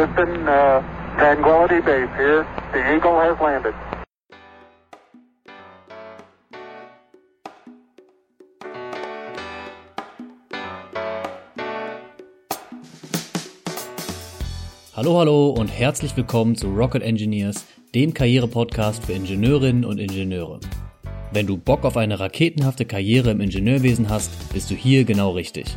Houston, uh, Tranquility Base here. The Eagle has landed. Hallo, hallo und herzlich willkommen zu Rocket Engineers, dem Karriere-Podcast für Ingenieurinnen und Ingenieure. Wenn du Bock auf eine raketenhafte Karriere im Ingenieurwesen hast, bist du hier genau richtig.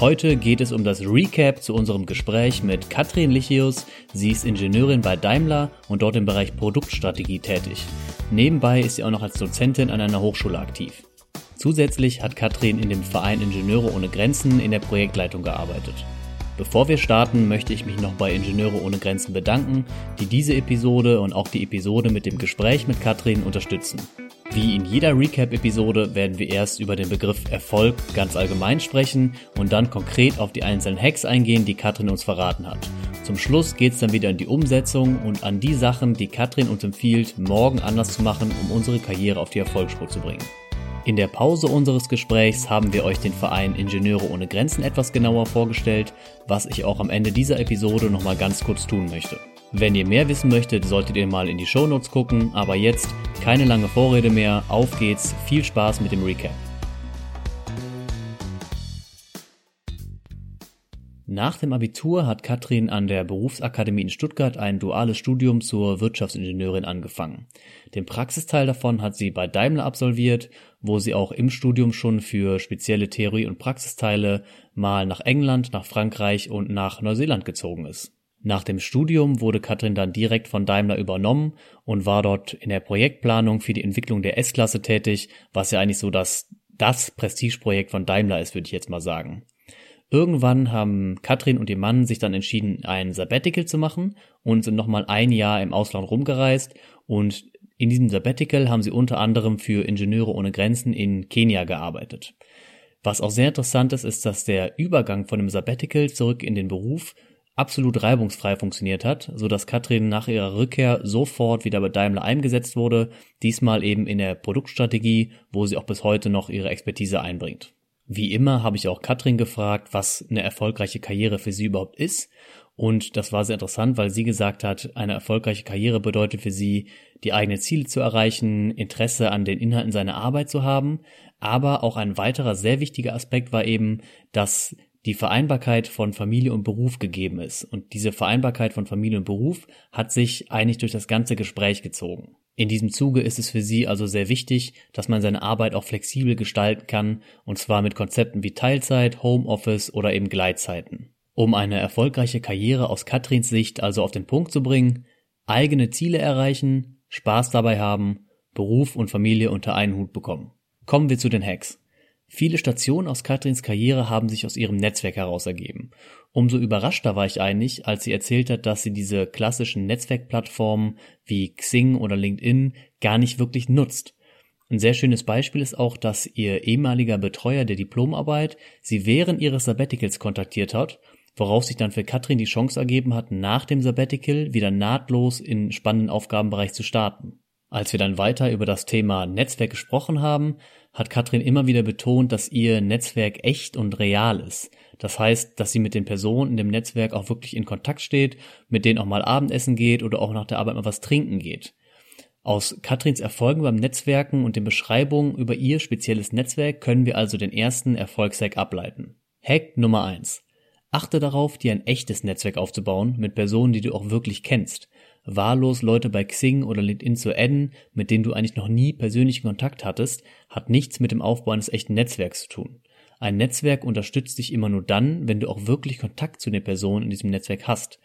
Heute geht es um das Recap zu unserem Gespräch mit Katrin Lichius. Sie ist Ingenieurin bei Daimler und dort im Bereich Produktstrategie tätig. Nebenbei ist sie auch noch als Dozentin an einer Hochschule aktiv. Zusätzlich hat Katrin in dem Verein Ingenieure ohne Grenzen in der Projektleitung gearbeitet. Bevor wir starten, möchte ich mich noch bei Ingenieure ohne Grenzen bedanken, die diese Episode und auch die Episode mit dem Gespräch mit Katrin unterstützen. Wie in jeder Recap-Episode werden wir erst über den Begriff Erfolg ganz allgemein sprechen und dann konkret auf die einzelnen Hacks eingehen, die Katrin uns verraten hat. Zum Schluss geht es dann wieder in die Umsetzung und an die Sachen, die Katrin uns empfiehlt, morgen anders zu machen, um unsere Karriere auf die Erfolgsspur zu bringen. In der Pause unseres Gesprächs haben wir euch den Verein Ingenieure ohne Grenzen etwas genauer vorgestellt, was ich auch am Ende dieser Episode nochmal ganz kurz tun möchte. Wenn ihr mehr wissen möchtet, solltet ihr mal in die Shownotes gucken, aber jetzt keine lange Vorrede mehr, auf geht's, viel Spaß mit dem Recap. Nach dem Abitur hat Katrin an der Berufsakademie in Stuttgart ein duales Studium zur Wirtschaftsingenieurin angefangen. Den Praxisteil davon hat sie bei Daimler absolviert, wo sie auch im Studium schon für spezielle Theorie- und Praxisteile mal nach England, nach Frankreich und nach Neuseeland gezogen ist. Nach dem Studium wurde Katrin dann direkt von Daimler übernommen und war dort in der Projektplanung für die Entwicklung der S-Klasse tätig, was ja eigentlich so das, das Prestigeprojekt von Daimler ist, würde ich jetzt mal sagen. Irgendwann haben Katrin und ihr Mann sich dann entschieden, ein Sabbatical zu machen und sind nochmal ein Jahr im Ausland rumgereist und in diesem Sabbatical haben sie unter anderem für Ingenieure ohne Grenzen in Kenia gearbeitet. Was auch sehr interessant ist, ist, dass der Übergang von dem Sabbatical zurück in den Beruf absolut reibungsfrei funktioniert hat, so dass Katrin nach ihrer Rückkehr sofort wieder bei Daimler eingesetzt wurde, diesmal eben in der Produktstrategie, wo sie auch bis heute noch ihre Expertise einbringt. Wie immer habe ich auch Katrin gefragt, was eine erfolgreiche Karriere für sie überhaupt ist. Und das war sehr interessant, weil sie gesagt hat, eine erfolgreiche Karriere bedeutet für sie, die eigenen Ziele zu erreichen, Interesse an den Inhalten seiner Arbeit zu haben. Aber auch ein weiterer sehr wichtiger Aspekt war eben, dass die Vereinbarkeit von Familie und Beruf gegeben ist. Und diese Vereinbarkeit von Familie und Beruf hat sich eigentlich durch das ganze Gespräch gezogen. In diesem Zuge ist es für sie also sehr wichtig, dass man seine Arbeit auch flexibel gestalten kann, und zwar mit Konzepten wie Teilzeit, Homeoffice oder eben Gleitzeiten. Um eine erfolgreiche Karriere aus Katrins Sicht also auf den Punkt zu bringen, eigene Ziele erreichen, Spaß dabei haben, Beruf und Familie unter einen Hut bekommen. Kommen wir zu den Hacks. Viele Stationen aus Katrins Karriere haben sich aus ihrem Netzwerk heraus ergeben. Umso überraschter war ich eigentlich, als sie erzählt hat, dass sie diese klassischen Netzwerkplattformen wie Xing oder LinkedIn gar nicht wirklich nutzt. Ein sehr schönes Beispiel ist auch, dass ihr ehemaliger Betreuer der Diplomarbeit sie während ihres Sabbaticals kontaktiert hat, woraus sich dann für Katrin die Chance ergeben hat, nach dem Sabbatical wieder nahtlos in spannenden Aufgabenbereich zu starten. Als wir dann weiter über das Thema Netzwerk gesprochen haben, hat Katrin immer wieder betont, dass ihr Netzwerk echt und real ist. Das heißt, dass sie mit den Personen in dem Netzwerk auch wirklich in Kontakt steht, mit denen auch mal Abendessen geht oder auch nach der Arbeit mal was trinken geht. Aus Katrins Erfolgen beim Netzwerken und den Beschreibungen über ihr spezielles Netzwerk können wir also den ersten Erfolgshack ableiten. Hack Nummer eins: Achte darauf, dir ein echtes Netzwerk aufzubauen mit Personen, die du auch wirklich kennst wahllos Leute bei Xing oder LinkedIn zu adden, mit denen du eigentlich noch nie persönlichen Kontakt hattest, hat nichts mit dem Aufbau eines echten Netzwerks zu tun. Ein Netzwerk unterstützt dich immer nur dann, wenn du auch wirklich Kontakt zu den Personen in diesem Netzwerk hast.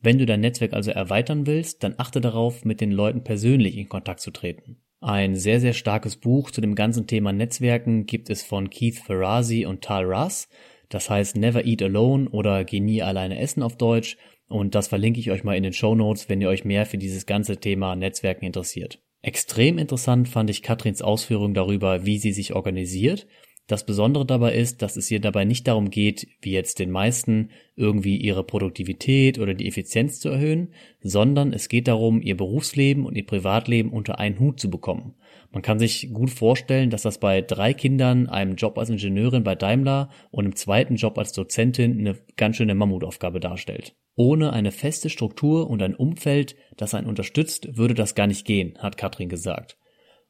Wenn du dein Netzwerk also erweitern willst, dann achte darauf, mit den Leuten persönlich in Kontakt zu treten. Ein sehr, sehr starkes Buch zu dem ganzen Thema Netzwerken gibt es von Keith Ferrazzi und Tal Russ. Das heißt Never Eat Alone oder Geh nie alleine essen auf Deutsch. Und das verlinke ich euch mal in den Show Notes, wenn ihr euch mehr für dieses ganze Thema Netzwerken interessiert. Extrem interessant fand ich Katrins Ausführung darüber, wie sie sich organisiert. Das Besondere dabei ist, dass es hier dabei nicht darum geht, wie jetzt den meisten, irgendwie ihre Produktivität oder die Effizienz zu erhöhen, sondern es geht darum, ihr Berufsleben und ihr Privatleben unter einen Hut zu bekommen. Man kann sich gut vorstellen, dass das bei drei Kindern, einem Job als Ingenieurin bei Daimler und einem zweiten Job als Dozentin eine ganz schöne Mammutaufgabe darstellt. Ohne eine feste Struktur und ein Umfeld, das einen unterstützt, würde das gar nicht gehen, hat Katrin gesagt.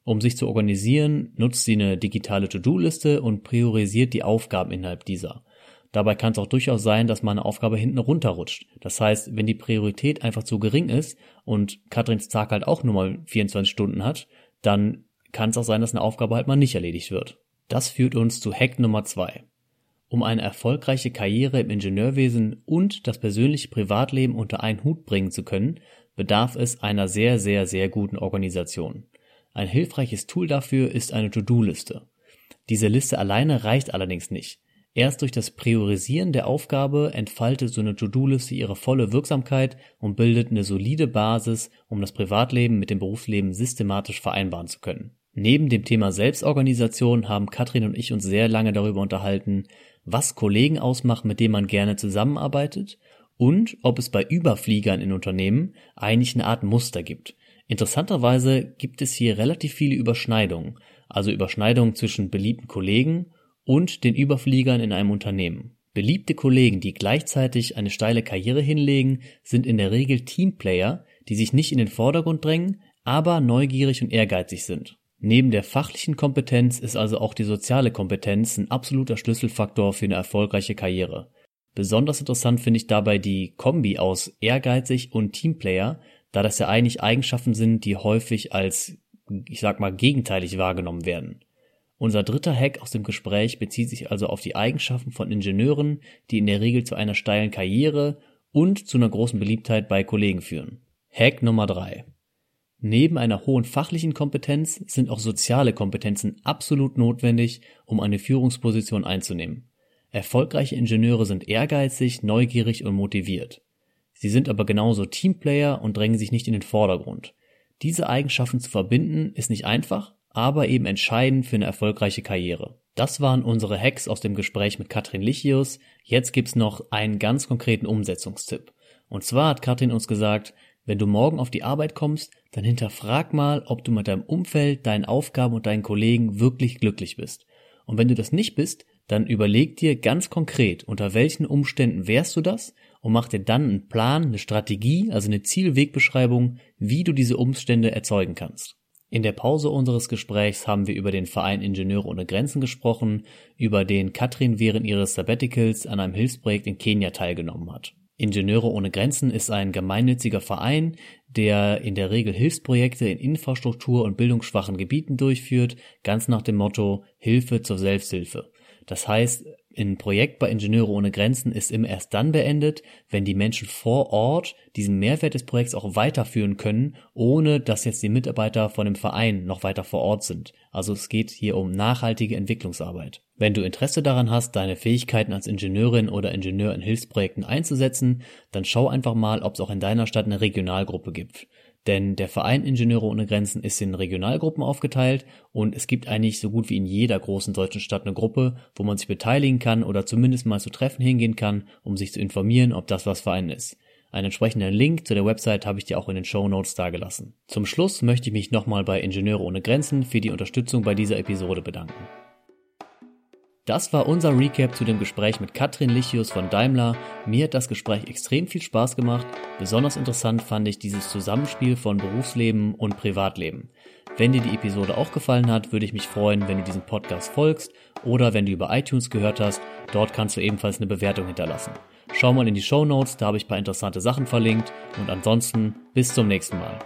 Um sich zu organisieren, nutzt sie eine digitale To-Do-Liste und priorisiert die Aufgaben innerhalb dieser. Dabei kann es auch durchaus sein, dass mal eine Aufgabe hinten runterrutscht. Das heißt, wenn die Priorität einfach zu gering ist und Katrins Tag halt auch nur mal 24 Stunden hat, dann kann es auch sein, dass eine Aufgabe halt mal nicht erledigt wird. Das führt uns zu Hack Nummer zwei. Um eine erfolgreiche Karriere im Ingenieurwesen und das persönliche Privatleben unter einen Hut bringen zu können, bedarf es einer sehr, sehr, sehr guten Organisation. Ein hilfreiches Tool dafür ist eine To-Do-Liste. Diese Liste alleine reicht allerdings nicht. Erst durch das Priorisieren der Aufgabe entfaltet so eine To-Do-Liste ihre volle Wirksamkeit und bildet eine solide Basis, um das Privatleben mit dem Berufsleben systematisch vereinbaren zu können. Neben dem Thema Selbstorganisation haben Katrin und ich uns sehr lange darüber unterhalten, was Kollegen ausmacht, mit denen man gerne zusammenarbeitet und ob es bei Überfliegern in Unternehmen eigentlich eine Art Muster gibt. Interessanterweise gibt es hier relativ viele Überschneidungen, also Überschneidungen zwischen beliebten Kollegen und den Überfliegern in einem Unternehmen. Beliebte Kollegen, die gleichzeitig eine steile Karriere hinlegen, sind in der Regel Teamplayer, die sich nicht in den Vordergrund drängen, aber neugierig und ehrgeizig sind. Neben der fachlichen Kompetenz ist also auch die soziale Kompetenz ein absoluter Schlüsselfaktor für eine erfolgreiche Karriere. Besonders interessant finde ich dabei die Kombi aus ehrgeizig und Teamplayer, da das ja eigentlich Eigenschaften sind, die häufig als, ich sag mal, gegenteilig wahrgenommen werden. Unser dritter Hack aus dem Gespräch bezieht sich also auf die Eigenschaften von Ingenieuren, die in der Regel zu einer steilen Karriere und zu einer großen Beliebtheit bei Kollegen führen. Hack Nummer drei: Neben einer hohen fachlichen Kompetenz sind auch soziale Kompetenzen absolut notwendig, um eine Führungsposition einzunehmen. Erfolgreiche Ingenieure sind ehrgeizig, neugierig und motiviert. Sie sind aber genauso Teamplayer und drängen sich nicht in den Vordergrund. Diese Eigenschaften zu verbinden ist nicht einfach, aber eben entscheidend für eine erfolgreiche Karriere. Das waren unsere Hacks aus dem Gespräch mit Katrin Lichius. Jetzt gibt's noch einen ganz konkreten Umsetzungstipp. Und zwar hat Katrin uns gesagt, wenn du morgen auf die Arbeit kommst, dann hinterfrag mal, ob du mit deinem Umfeld, deinen Aufgaben und deinen Kollegen wirklich glücklich bist. Und wenn du das nicht bist, dann überleg dir ganz konkret, unter welchen Umständen wärst du das und mach dir dann einen Plan, eine Strategie, also eine Zielwegbeschreibung, wie du diese Umstände erzeugen kannst. In der Pause unseres Gesprächs haben wir über den Verein Ingenieure ohne Grenzen gesprochen, über den Katrin während ihres Sabbaticals an einem Hilfsprojekt in Kenia teilgenommen hat. Ingenieure ohne Grenzen ist ein gemeinnütziger Verein, der in der Regel Hilfsprojekte in Infrastruktur- und bildungsschwachen Gebieten durchführt, ganz nach dem Motto Hilfe zur Selbsthilfe. Das heißt, ein Projekt bei Ingenieure ohne Grenzen ist immer erst dann beendet, wenn die Menschen vor Ort diesen Mehrwert des Projekts auch weiterführen können, ohne dass jetzt die Mitarbeiter von dem Verein noch weiter vor Ort sind. Also es geht hier um nachhaltige Entwicklungsarbeit. Wenn du Interesse daran hast, deine Fähigkeiten als Ingenieurin oder Ingenieur in Hilfsprojekten einzusetzen, dann schau einfach mal, ob es auch in deiner Stadt eine Regionalgruppe gibt. Denn der Verein Ingenieure ohne Grenzen ist in Regionalgruppen aufgeteilt und es gibt eigentlich so gut wie in jeder großen deutschen Stadt eine Gruppe, wo man sich beteiligen kann oder zumindest mal zu Treffen hingehen kann, um sich zu informieren, ob das was für einen ist. Einen entsprechenden Link zu der Website habe ich dir auch in den Show Notes dargelassen. Zum Schluss möchte ich mich nochmal bei Ingenieure ohne Grenzen für die Unterstützung bei dieser Episode bedanken. Das war unser Recap zu dem Gespräch mit Katrin Lichius von Daimler. Mir hat das Gespräch extrem viel Spaß gemacht. Besonders interessant fand ich dieses Zusammenspiel von Berufsleben und Privatleben. Wenn dir die Episode auch gefallen hat, würde ich mich freuen, wenn du diesem Podcast folgst oder wenn du über iTunes gehört hast. Dort kannst du ebenfalls eine Bewertung hinterlassen. Schau mal in die Show Notes, da habe ich ein paar interessante Sachen verlinkt. Und ansonsten bis zum nächsten Mal.